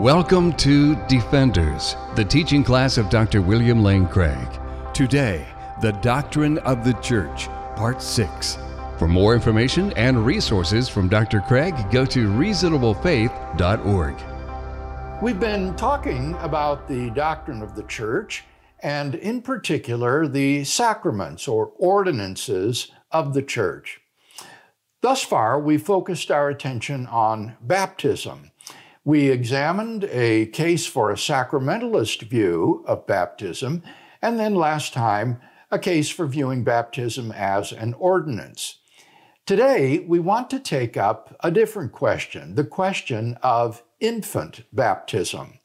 Welcome to Defenders, the teaching class of Dr. William Lane Craig. Today, the Doctrine of the Church, Part 6. For more information and resources from Dr. Craig, go to reasonablefaith.org. We've been talking about the doctrine of the church, and in particular, the sacraments or ordinances of the church. Thus far, we focused our attention on baptism. We examined a case for a sacramentalist view of baptism, and then last time, a case for viewing baptism as an ordinance. Today, we want to take up a different question the question of infant baptism.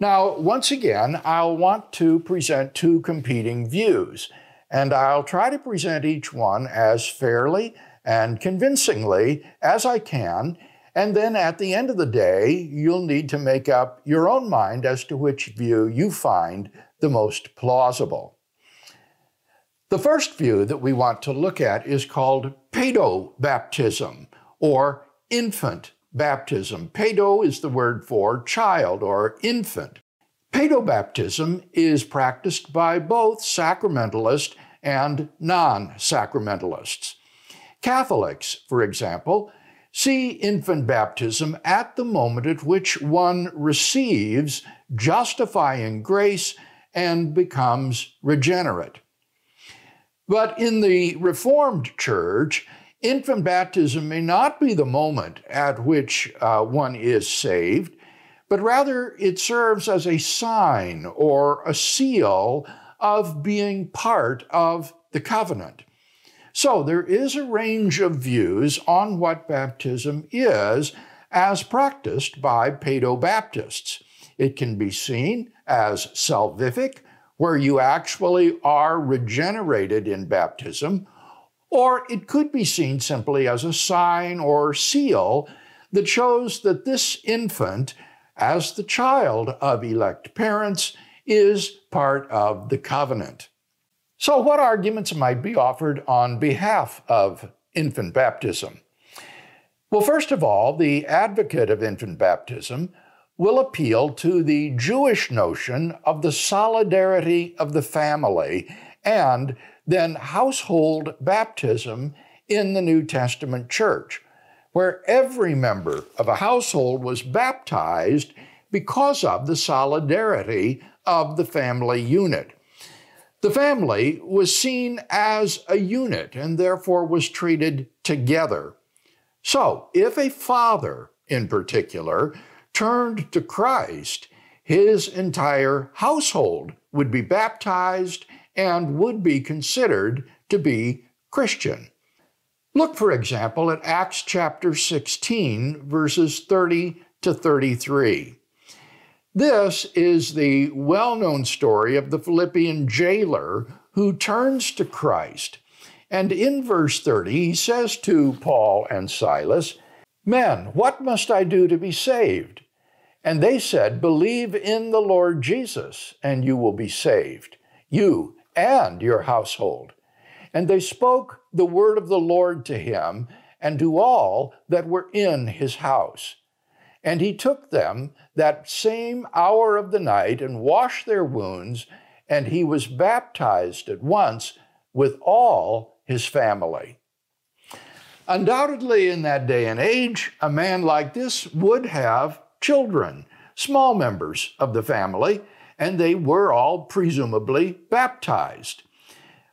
Now, once again, I'll want to present two competing views, and I'll try to present each one as fairly and convincingly as I can. And then at the end of the day, you'll need to make up your own mind as to which view you find the most plausible. The first view that we want to look at is called paedobaptism or infant baptism. Pedo is the word for child or infant. Paedobaptism is practiced by both sacramentalist and non sacramentalists. Catholics, for example, see infant baptism at the moment at which one receives justifying grace and becomes regenerate. But in the Reformed Church, infant baptism may not be the moment at which uh, one is saved, but rather it serves as a sign or a seal of being part of the covenant. So there is a range of views on what baptism is as practiced by Paedobaptists. It can be seen as salvific, where you actually are regenerated in baptism, or it could be seen simply as a sign or seal that shows that this infant, as the child of elect parents, is part of the covenant. So, what arguments might be offered on behalf of infant baptism? Well, first of all, the advocate of infant baptism will appeal to the Jewish notion of the solidarity of the family and then household baptism in the New Testament church, where every member of a household was baptized because of the solidarity of the family unit. The family was seen as a unit and therefore was treated together. So, if a father in particular turned to Christ, his entire household would be baptized and would be considered to be Christian. Look, for example, at Acts chapter 16, verses 30 to 33. This is the well known story of the Philippian jailer who turns to Christ. And in verse 30, he says to Paul and Silas, Men, what must I do to be saved? And they said, Believe in the Lord Jesus, and you will be saved, you and your household. And they spoke the word of the Lord to him and to all that were in his house. And he took them that same hour of the night and washed their wounds, and he was baptized at once with all his family. Undoubtedly, in that day and age, a man like this would have children, small members of the family, and they were all presumably baptized.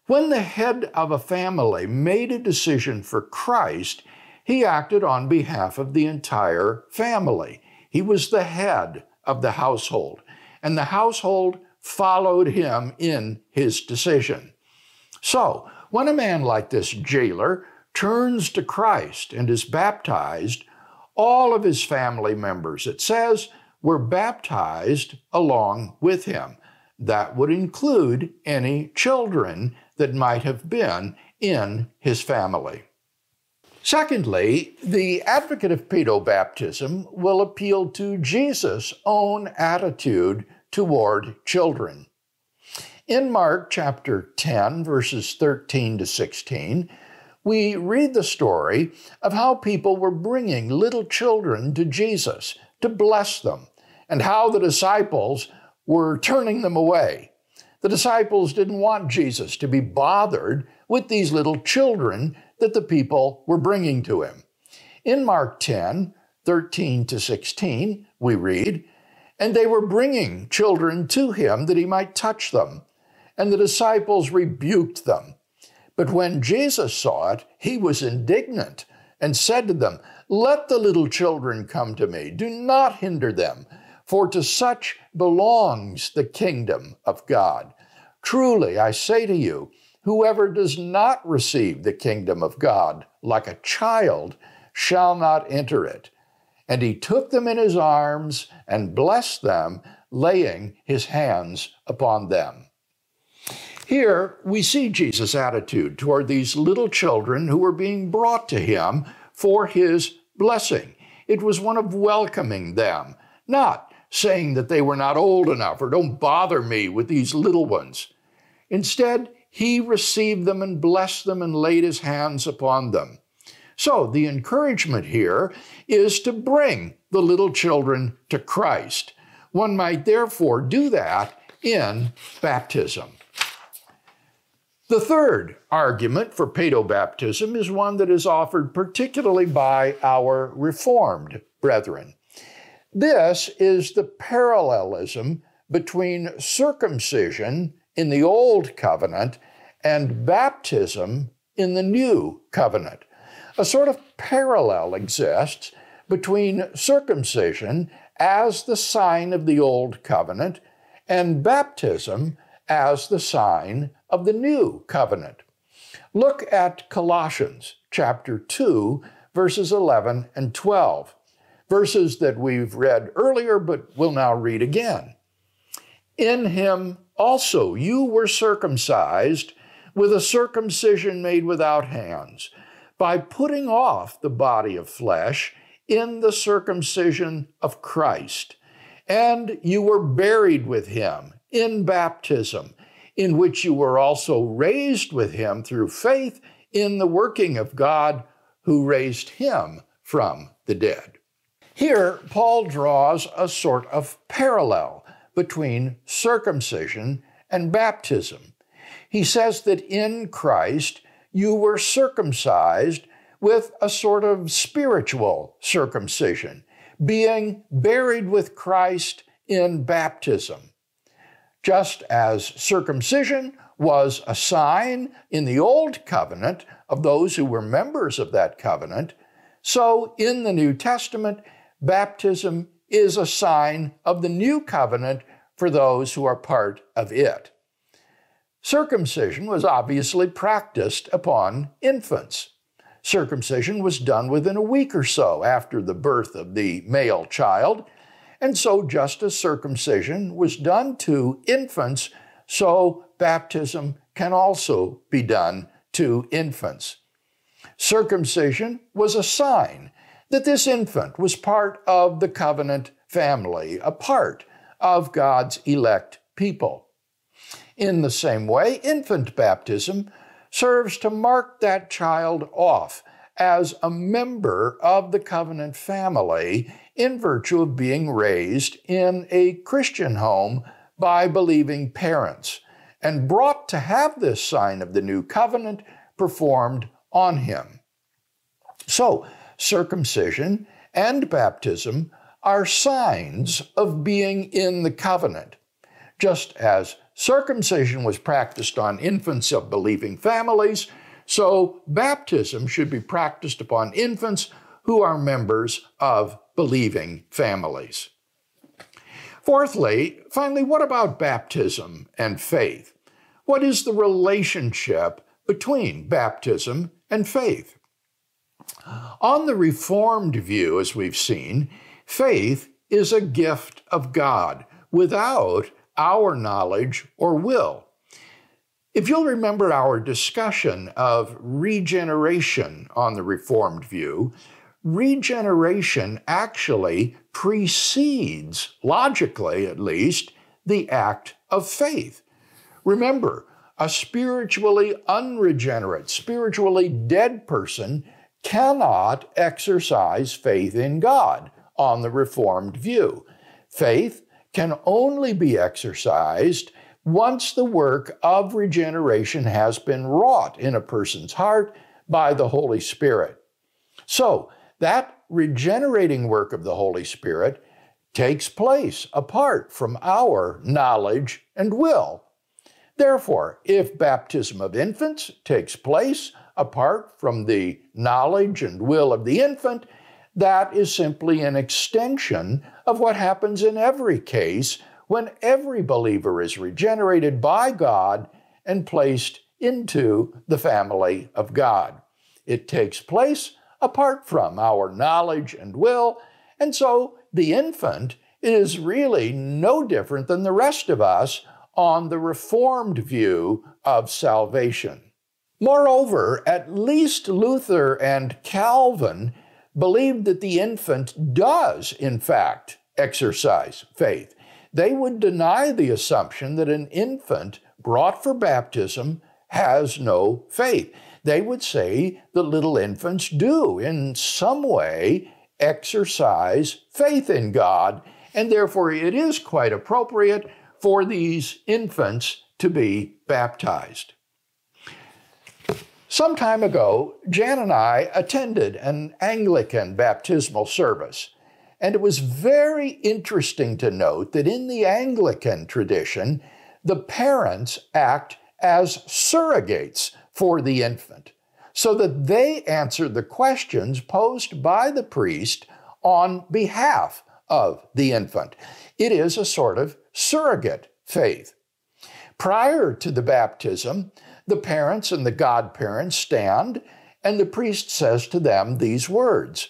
When the head of a family made a decision for Christ, he acted on behalf of the entire family. He was the head of the household, and the household followed him in his decision. So, when a man like this jailer turns to Christ and is baptized, all of his family members, it says, were baptized along with him. That would include any children that might have been in his family. Secondly, the advocate of paedobaptism will appeal to Jesus' own attitude toward children. In Mark chapter 10, verses 13 to 16, we read the story of how people were bringing little children to Jesus to bless them, and how the disciples were turning them away. The disciples didn't want Jesus to be bothered with these little children that the people were bringing to him. In Mark 10, 13 to 16, we read, And they were bringing children to him that he might touch them. And the disciples rebuked them. But when Jesus saw it, he was indignant and said to them, Let the little children come to me. Do not hinder them, for to such belongs the kingdom of God. Truly, I say to you, whoever does not receive the kingdom of God like a child shall not enter it. And he took them in his arms and blessed them, laying his hands upon them. Here we see Jesus' attitude toward these little children who were being brought to him for his blessing. It was one of welcoming them, not saying that they were not old enough or don't bother me with these little ones. Instead, he received them and blessed them and laid his hands upon them. So the encouragement here is to bring the little children to Christ. One might therefore do that in baptism. The third argument for paedobaptism is one that is offered particularly by our Reformed brethren. This is the parallelism between circumcision in the Old Covenant and baptism in the New Covenant. A sort of parallel exists between circumcision as the sign of the Old Covenant and baptism as the sign of the new covenant. Look at Colossians chapter 2, verses 11 and 12, verses that we've read earlier but will now read again. In him also you were circumcised with a circumcision made without hands, by putting off the body of flesh in the circumcision of Christ. And you were buried with him in baptism, in which you were also raised with him through faith in the working of God who raised him from the dead. Here, Paul draws a sort of parallel between circumcision and baptism. He says that in Christ you were circumcised with a sort of spiritual circumcision, being buried with Christ in baptism. Just as circumcision was a sign in the Old Covenant of those who were members of that covenant, so in the New Testament, baptism is a sign of the New Covenant for those who are part of it. Circumcision was obviously practiced upon infants. Circumcision was done within a week or so after the birth of the male child, and so, just as circumcision was done to infants, so baptism can also be done to infants. Circumcision was a sign that this infant was part of the covenant family, a part of God's elect people. In the same way, infant baptism serves to mark that child off as a member of the covenant family in virtue of being raised in a Christian home by believing parents and brought to have this sign of the new covenant performed on him. So, circumcision and baptism are signs of being in the covenant, just as circumcision was practiced on infants of believing families so, baptism should be practiced upon infants who are members of believing families. Fourthly, finally, what about baptism and faith? What is the relationship between baptism and faith? On the Reformed view, as we've seen, faith is a gift of God without our knowledge or will. If you'll remember our discussion of regeneration on the Reformed view, regeneration actually precedes, logically at least, the act of faith. Remember, a spiritually unregenerate, spiritually dead person cannot exercise faith in God on the Reformed view. Faith can only be exercised once the work of regeneration has been wrought in a person's heart by the Holy Spirit. So, that regenerating work of the Holy Spirit takes place apart from our knowledge and will. Therefore, if baptism of infants takes place apart from the knowledge and will of the infant, that is simply an extension of what happens in every case when every believer is regenerated by God and placed into the family of God. It takes place apart from our knowledge and will, and so the infant is really no different than the rest of us on the Reformed view of salvation. Moreover, at least Luther and Calvin believed that the infant does, in fact, exercise faith. They would deny the assumption that an infant brought for baptism has no faith. They would say that little infants do, in some way, exercise faith in God, and therefore it is quite appropriate for these infants to be baptized. Some time ago, Jan and I attended an Anglican baptismal service, and it was very interesting to note that in the Anglican tradition, the parents act as surrogates for the infant, so that they answer the questions posed by the priest on behalf of the infant. It is a sort of surrogate faith. Prior to the baptism, the parents and the godparents stand, and the priest says to them these words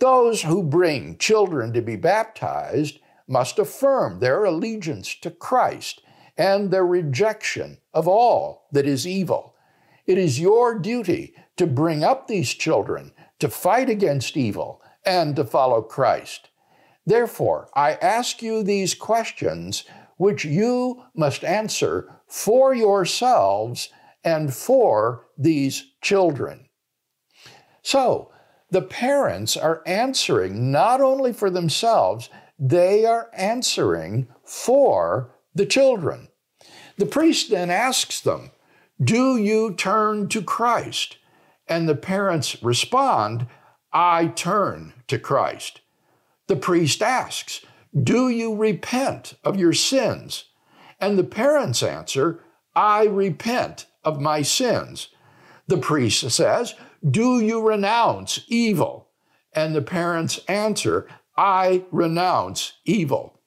Those who bring children to be baptized must affirm their allegiance to Christ and their rejection of all that is evil. It is your duty to bring up these children to fight against evil and to follow Christ. Therefore, I ask you these questions which you must answer for yourselves and for these children. So, the parents are answering not only for themselves, they are answering for the children. The priest then asks them, Do you turn to Christ? And the parents respond, I turn to Christ. The priest asks, do you repent of your sins? And the parents answer, I repent of my sins. The priest says, Do you renounce evil? And the parents answer, I renounce evil.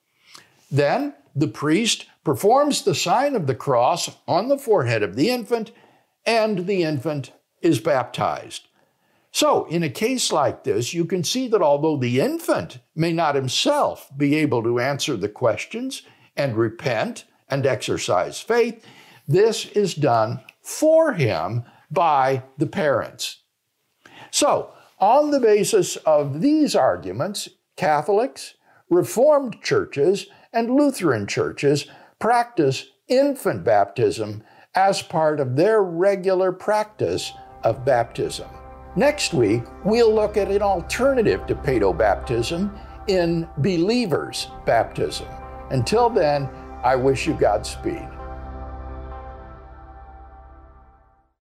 Then the priest performs the sign of the cross on the forehead of the infant, and the infant is baptized. So, in a case like this, you can see that although the infant may not himself be able to answer the questions and repent and exercise faith, this is done for him by the parents. So, on the basis of these arguments, Catholics, Reformed churches, and Lutheran churches practice infant baptism as part of their regular practice of baptism. Next week, we'll look at an alternative to paedo baptism in believers' baptism. Until then, I wish you Godspeed.